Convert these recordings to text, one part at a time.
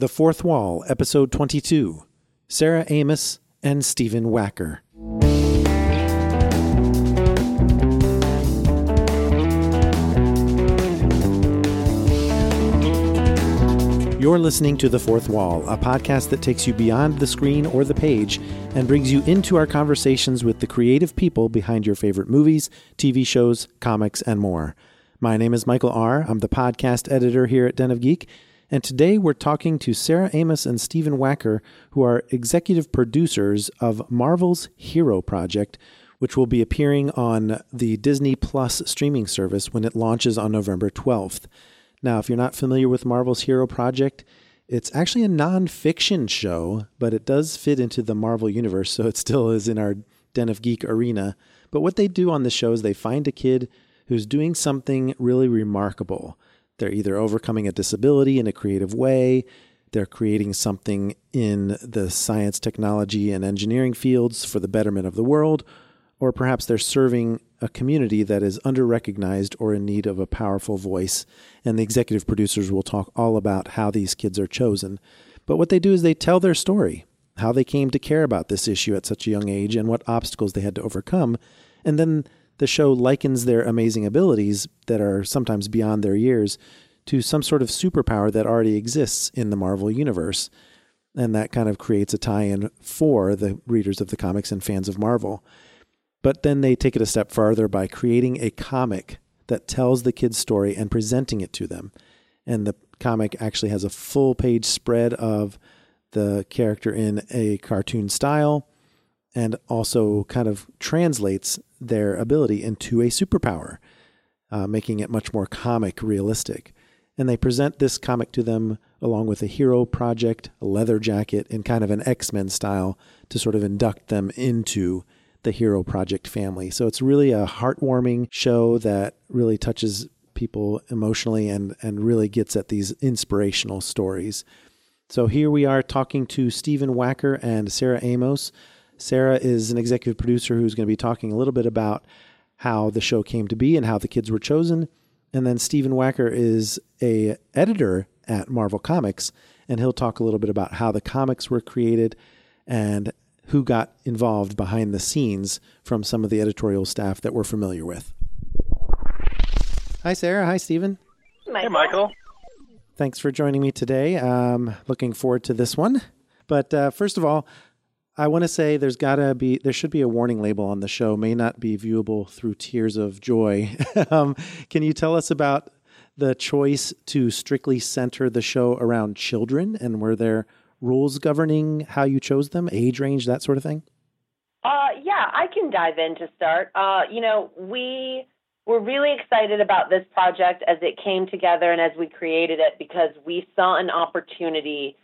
The Fourth Wall, Episode 22 Sarah Amos and Stephen Wacker. You're listening to The Fourth Wall, a podcast that takes you beyond the screen or the page and brings you into our conversations with the creative people behind your favorite movies, TV shows, comics, and more. My name is Michael Ahr. I'm the podcast editor here at Den of Geek, and today we're talking to Sarah Amos and Stephen Wacker, who are executive producers of Marvel's Hero Project, which will be appearing on the Disney Plus streaming service when it launches on November 12th. Now, if you're not familiar with Marvel's Hero Project, it's actually a non-fiction show, but it does fit into the Marvel universe, so it still is in our Den of Geek arena. But what they do on the show is they find a kid who's doing something really remarkable. They're either overcoming a disability in a creative way, they're creating something in the science, technology, and engineering fields for the betterment of the world, or perhaps they're serving a community that is under-recognized or in need of a powerful voice. And the executive producers will talk all about how these kids are chosen. But what they do is they tell their story, how they came to care about this issue at such a young age and what obstacles they had to overcome. And then the show likens their amazing abilities that are sometimes beyond their years to some sort of superpower that already exists in the Marvel universe. And that kind of creates a tie in for the readers of the comics and fans of Marvel. But then they take it a step farther by creating a comic that tells the kid's story and presenting it to them. And the comic actually has a full page spread of the character in a cartoon style and also kind of translates their ability into a superpower, uh, making it much more comic realistic. And they present this comic to them along with a hero project, a leather jacket, in kind of an X Men style to sort of induct them into the Hero Project family. So it's really a heartwarming show that really touches people emotionally and, and really gets at these inspirational stories. So here we are talking to Stephen Wacker and Sarah Amos Sarah is an executive producer who's going to be talking a little bit about how the show came to be and how the kids were chosen. And then Stephen Wacker is a editor at Marvel Comics, and he'll talk a little bit about how the comics were created and who got involved behind the scenes from some of the editorial staff that we're familiar with. Hi, Sarah. Hi, Stephen. Michael. Hey, Michael. Thanks for joining me today. Um, looking forward to this one. But uh, first of all, I want to say there's got to be there should be a warning label on the show. May not be viewable through tears of joy. um, can you tell us about the choice to strictly center the show around children, and were there rules governing how you chose them, age range, that sort of thing? Uh, yeah, I can dive in to start. Uh, you know, we were really excited about this project as it came together and as we created it because we saw an opportunity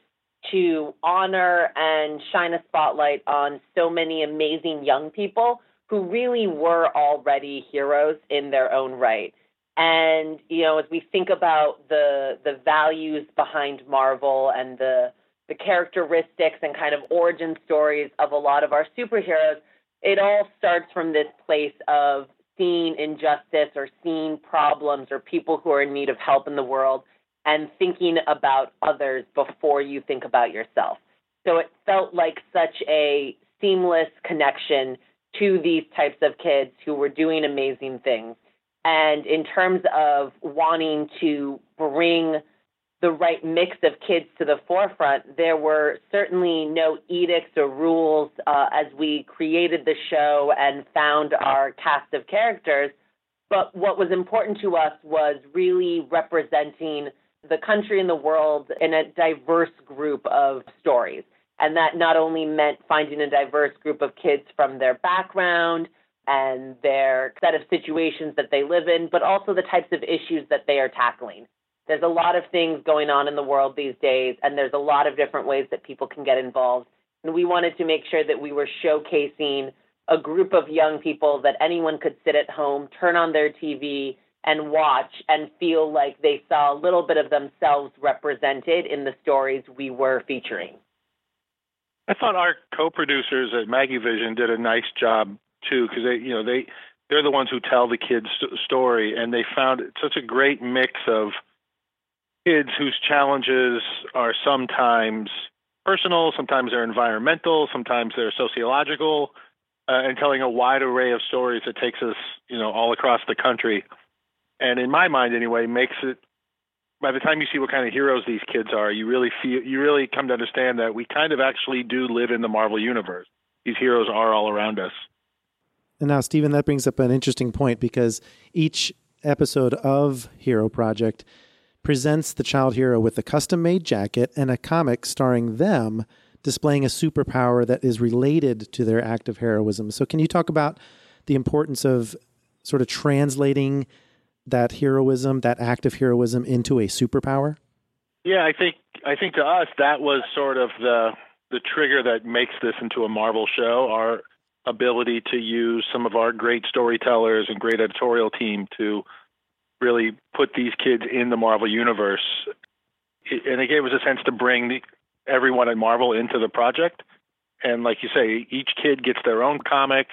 to honor and shine a spotlight on so many amazing young people who really were already heroes in their own right. And you know, as we think about the the values behind Marvel and the the characteristics and kind of origin stories of a lot of our superheroes, it all starts from this place of seeing injustice or seeing problems or people who are in need of help in the world and thinking about others before you think about yourself. So it felt like such a seamless connection to these types of kids who were doing amazing things. And in terms of wanting to bring the right mix of kids to the forefront, there were certainly no edicts or rules uh, as we created the show and found our cast of characters. But what was important to us was really representing the country and the world in a diverse group of stories. And that not only meant finding a diverse group of kids from their background and their set of situations that they live in, but also the types of issues that they are tackling. There's a lot of things going on in the world these days, and there's a lot of different ways that people can get involved. And we wanted to make sure that we were showcasing a group of young people that anyone could sit at home, turn on their TV, and watch and feel like they saw a little bit of themselves represented in the stories we were featuring. I thought our co-producers at Maggie Vision did a nice job too, because they, you know, they they're the ones who tell the kids' st- story, and they found such a great mix of kids whose challenges are sometimes personal, sometimes they're environmental, sometimes they're sociological, uh, and telling a wide array of stories that takes us, you know, all across the country. And in my mind, anyway, makes it. By the time you see what kind of heroes these kids are, you really feel, you really come to understand that we kind of actually do live in the Marvel universe. These heroes are all around us. And now, Stephen, that brings up an interesting point because each episode of Hero Project presents the child hero with a custom made jacket and a comic starring them displaying a superpower that is related to their act of heroism. So, can you talk about the importance of sort of translating that heroism, that act of heroism, into a superpower? Yeah, I think I think to us that was sort of the the trigger that makes this into a Marvel show. Our ability to use some of our great storytellers and great editorial team to really put these kids in the Marvel universe. And it gave us a sense to bring everyone at Marvel into the project. And like you say, each kid gets their own comic.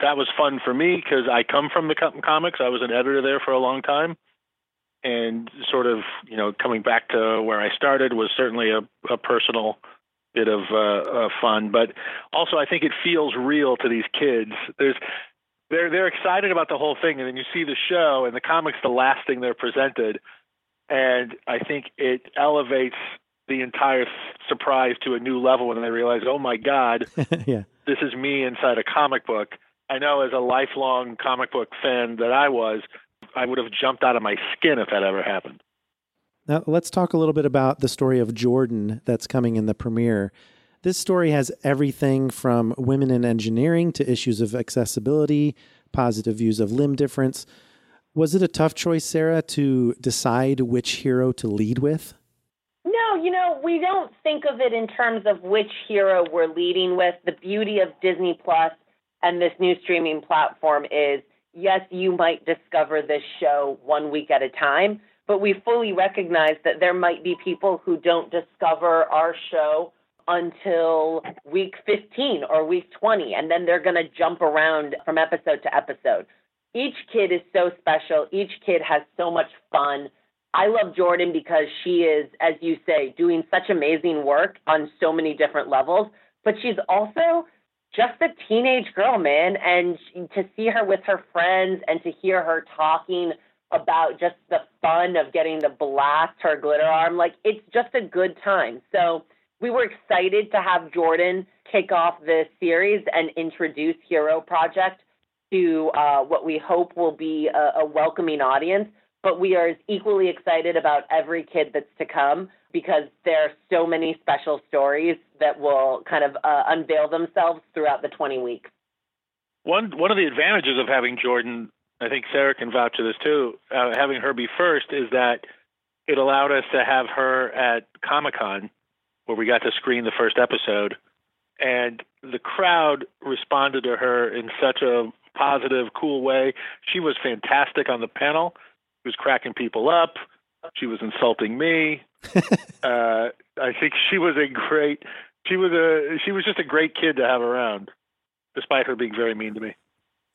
That was fun for me because I come from the comics. I was an editor there for a long time. And sort of, you know, coming back to where I started was certainly a, a personal bit of uh, uh, fun. But also, I think it feels real to these kids. There's they're they're excited about the whole thing, and then you see the show and the comics, the last thing they're presented, and I think it elevates the entire surprise to a new level when they realize, oh my god, yeah. this is me inside a comic book. I know as a lifelong comic book fan that I was, I would have jumped out of my skin if that ever happened. Now, let's talk a little bit about the story of Jordan that's coming in the premiere. This story has everything from women in engineering to issues of accessibility, positive views of limb difference. Was it a tough choice, Sarah, to decide which hero to lead with? No, you know, we don't think of it in terms of which hero we're leading with. The beauty of Disney Plus and this new streaming platform is yes, you might discover this show one week at a time, but we fully recognize that there might be people who don't discover our show until week 15 or week 20, and then they're going to jump around from episode to episode. Each kid is so special. Each kid has so much fun. I love Jordan because she is, as you say, doing such amazing work on so many different levels, but she's also just a teenage girl, man. And to see her with her friends and to hear her talking about just the fun of getting to blast her glitter arm, like it's just a good time. So, we were excited to have Jordan kick off this series and introduce Hero Project to uh, what we hope will be a, a welcoming audience. But we are as equally excited about every kid that's to come because there are so many special stories that will kind of uh, unveil themselves throughout the 20 weeks. One one of the advantages of having Jordan, I think Sarah can vouch to this too, uh, having her be first is that it allowed us to have her at Comic Con where we got to screen the first episode, and the crowd responded to her in such a positive, cool way. She was fantastic on the panel. She was cracking people up. She was insulting me. uh, I think she was a great. She was a. She was just a great kid to have around, despite her being very mean to me.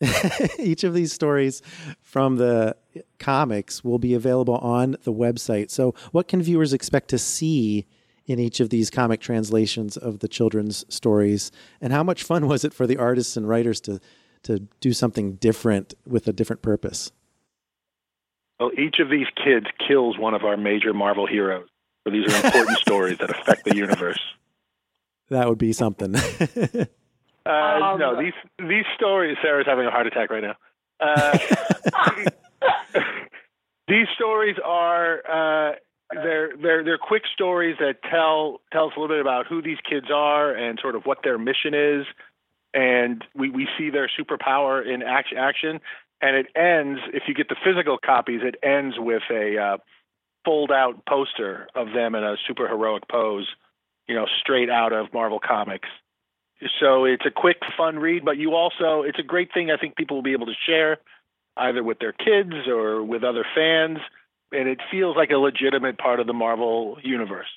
Each of these stories from the comics will be available on the website. So, what can viewers expect to see in each of these comic translations of the children's stories and how much fun was it for the artists and writers to to do something different with a different purpose well each of these kids kills one of our major marvel heroes. So these are important stories that affect the universe. That would be something. Uh, um, no these these stories sarah's having a heart attack right now. Uh, these stories are uh, they're they're they're quick stories that tell tell us a little bit about who these kids are and sort of what their mission is, and we we see their superpower in action. And it ends if you get the physical copies. It ends with a uh, fold out poster of them in a super heroic pose, you know, straight out of Marvel Comics. So it's a quick, fun read, but you also it's a great thing I think people will be able to share either with their kids or with other fans and it feels like a legitimate part of the Marvel universe.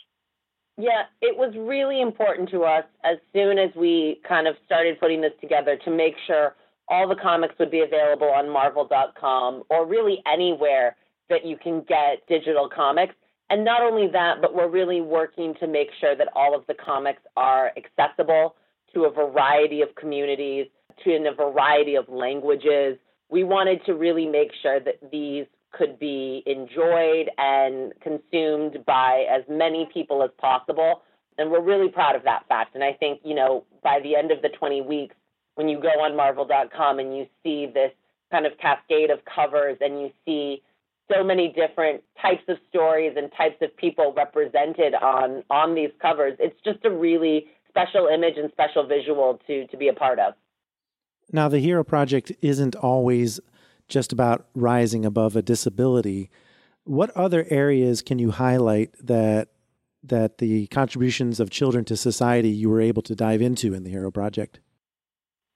Yeah, it was really important to us as soon as we kind of started putting this together to make sure all the comics would be available on marvel.com or really anywhere that you can get digital comics. And not only that, but we're really working to make sure that all of the comics are accessible to a variety of communities, to in a variety of languages. We wanted to really make sure that these could be enjoyed and consumed by as many people as possible. And we're really proud of that fact. And I think, you know, by the end of the 20 weeks, when you go on marvel.com and you see this kind of cascade of covers and you see so many different types of stories and types of people represented on on these covers, it's just a really special image and special visual to to be a part of. Now, the Hero Project isn't always just about rising above a disability. What other areas can you highlight that that the contributions of children to society you were able to dive into in the Hero Project?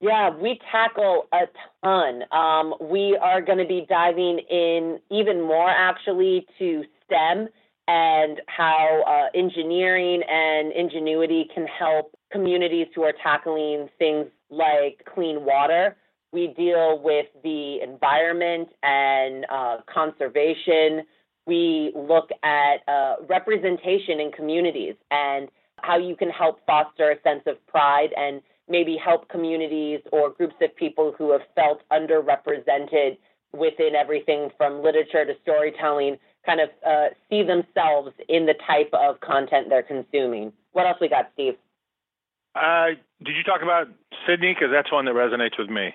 Yeah, we tackle a ton. Um, we are going to be diving in even more actually to STEM and how uh, engineering and ingenuity can help communities who are tackling things like clean water. We deal with the environment and uh, conservation. We look at uh, representation in communities and how you can help foster a sense of pride and maybe help communities or groups of people who have felt underrepresented within everything from literature to storytelling kind of uh, see themselves in the type of content they're consuming. What else we got, Steve? Uh, did you talk about Sydney? Because that's one that resonates with me.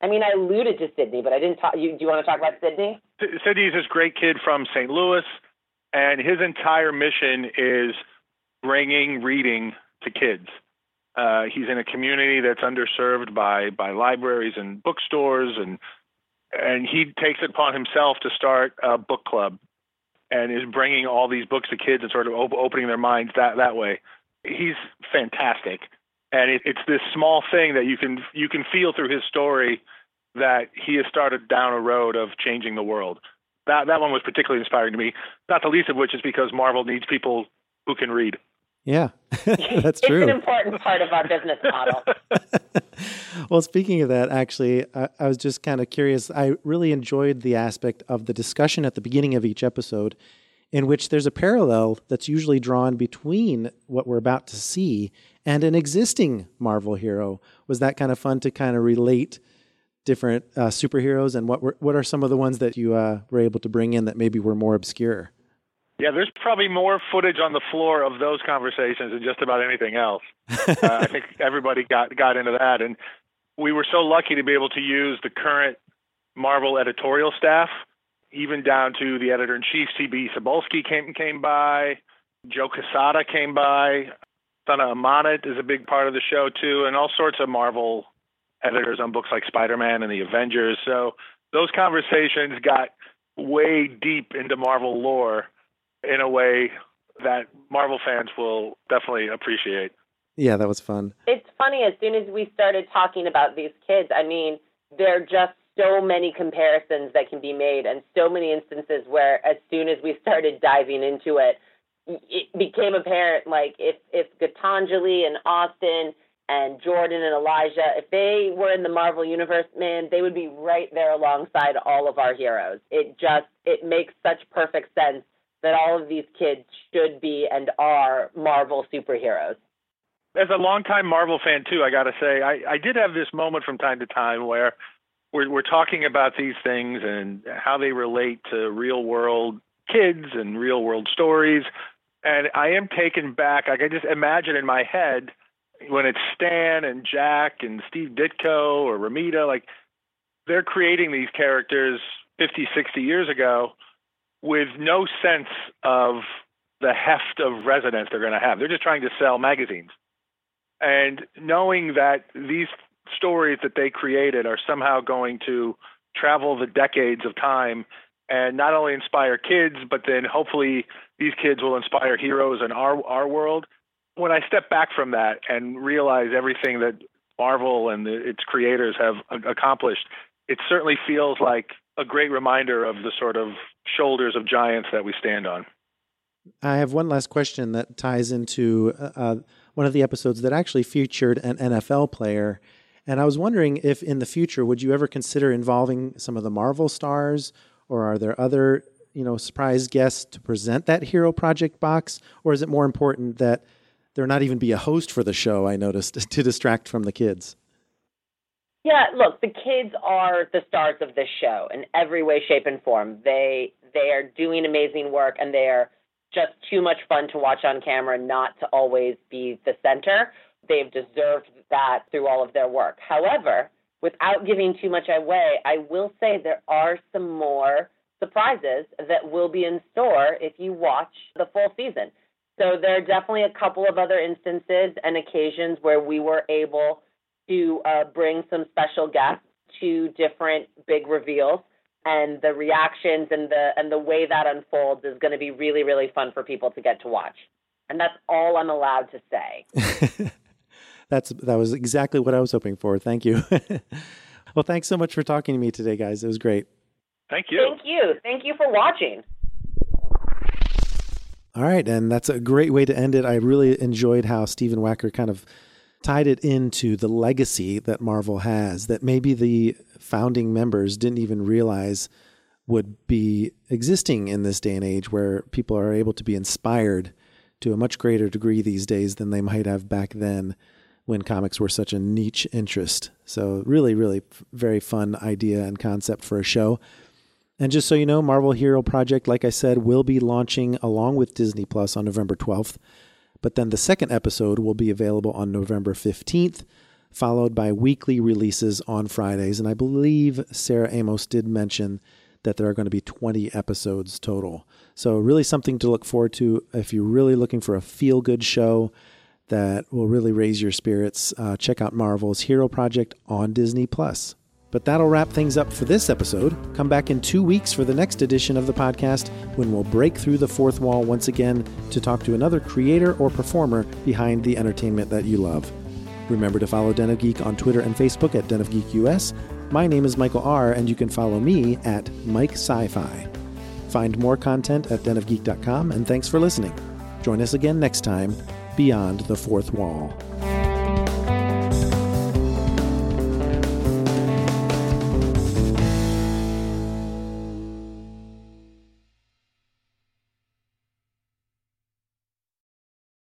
I mean, I alluded to Sydney, but I didn't talk. You, do you want to talk about Sydney? Sydney's this great kid from St. Louis, and his entire mission is bringing reading to kids. Uh, he's in a community that's underserved by by libraries and bookstores, and and he takes it upon himself to start a book club, and is bringing all these books to kids and sort of op- opening their minds that that way. He's fantastic and it, it's this small thing that you can you can feel through his story that he has started down a road of changing the world. That that one was particularly inspiring to me. Not the least of which is because Marvel needs people who can read. Yeah, that's true. It's an important part of our business model. well, speaking of that, actually, I, I was just kind of curious. I really enjoyed the aspect of the discussion at the beginning of each episode, in which there's a parallel that's usually drawn between what we're about to see and an existing Marvel hero. Was that kind of fun to kind of relate different uh, superheroes and what were, what are some of the ones that you uh, were able to bring in that maybe were more obscure? Yeah, there's probably more footage on the floor of those conversations than just about anything else. uh, I think everybody got got into that, and we were so lucky to be able to use the current Marvel editorial staff, even down to the editor in chief, CB Cebulski came came by, Joe Quesada came by, Sana Amanat is a big part of the show too, and all sorts of Marvel editors on books like Spider-Man and the Avengers. So those conversations got way deep into Marvel lore in a way that Marvel fans will definitely appreciate. Yeah, that was fun. It's funny as soon as we started talking about these kids, I mean, there are just so many comparisons that can be made and so many instances where as soon as we started diving into it, it became apparent like if if Gitanjali and Austin and Jordan and Elijah, if they were in the Marvel universe, man, they would be right there alongside all of our heroes. It just it makes such perfect sense that all of these kids should be and are Marvel superheroes. As a longtime Marvel fan too, I got to say I, I did have this moment from time to time where we're, we're talking about these things and how they relate to real world kids and real world stories and I am taken back. I can just imagine in my head when it's Stan and Jack and Steve Ditko or Romita, like they're creating these characters 50, 60 years ago with no sense of the heft of resonance they're going to have. They're just trying to sell magazines. And knowing that these stories that they created are somehow going to travel the decades of time and not only inspire kids, but then hopefully these kids will inspire heroes in our our world. When I step back from that and realize everything that Marvel and the, its creators have accomplished, it certainly feels like a great reminder of the sort of shoulders of giants that we stand on. I have one last question that ties into uh, uh one of the episodes that actually featured an NFL player. And I was wondering if in the future, would you ever consider involving some of the Marvel stars or are there other you know, surprise guests to present that Hero Project box, or is it more important that there not even be a host for the show? I noticed to distract from the kids. Yeah, look, the kids are the stars of this show in every way, shape, and form. They they are doing amazing work, and they are just too much fun to watch on camera, not to always be the center. They've deserved that through all of their work. However, without giving too much away, I will say there are some more surprises that will be in store if you watch the full season. So there are definitely a couple of other instances and occasions where we were able to uh, bring some special guests to different big reveals. And the reactions and the and the way that unfolds is going to be really really fun for people to get to watch. And that's all i'm allowed to say. That's that was exactly what i was hoping for. Thank you. Well thanks so much for talking to me today guys. It was great. Thank you. Thank you. Thank you for watching. All right and that's a great way to end it. I really enjoyed how stephen wacker kind of tied it into the legacy that Marvel has that maybe the founding members didn't even realize would be existing in this day and age where people are able to be inspired to a much greater degree these days than they might have back then when comics were such a niche interest. So, really, really very fun idea and concept for a show. And just so you know, Marvel Hero Project, like I said, will be launching along with Disney Plus on November 12th. But then the second episode will be available on November 15th, followed by weekly releases on Fridays. And I believe Sarah Amos did mention that there are going to be 20 episodes total. So, really something to look forward to if you're really looking for a feel good show that will really raise your spirits. Uh, check out Marvel's Hero Project on Disney Plus. But that'll wrap things up for this episode. Come back in two weeks for the next edition of the podcast when we'll break through the fourth wall once again to talk to another creator or performer behind the entertainment that you love. Remember to follow Den of Geek on Twitter and Facebook at Den of Geek US. My name is Michael Ahr., and you can follow me at Mike Sci-Fi. Find more content at denofgeek.com, and thanks for listening. Join us again next time, Beyond the Fourth Wall.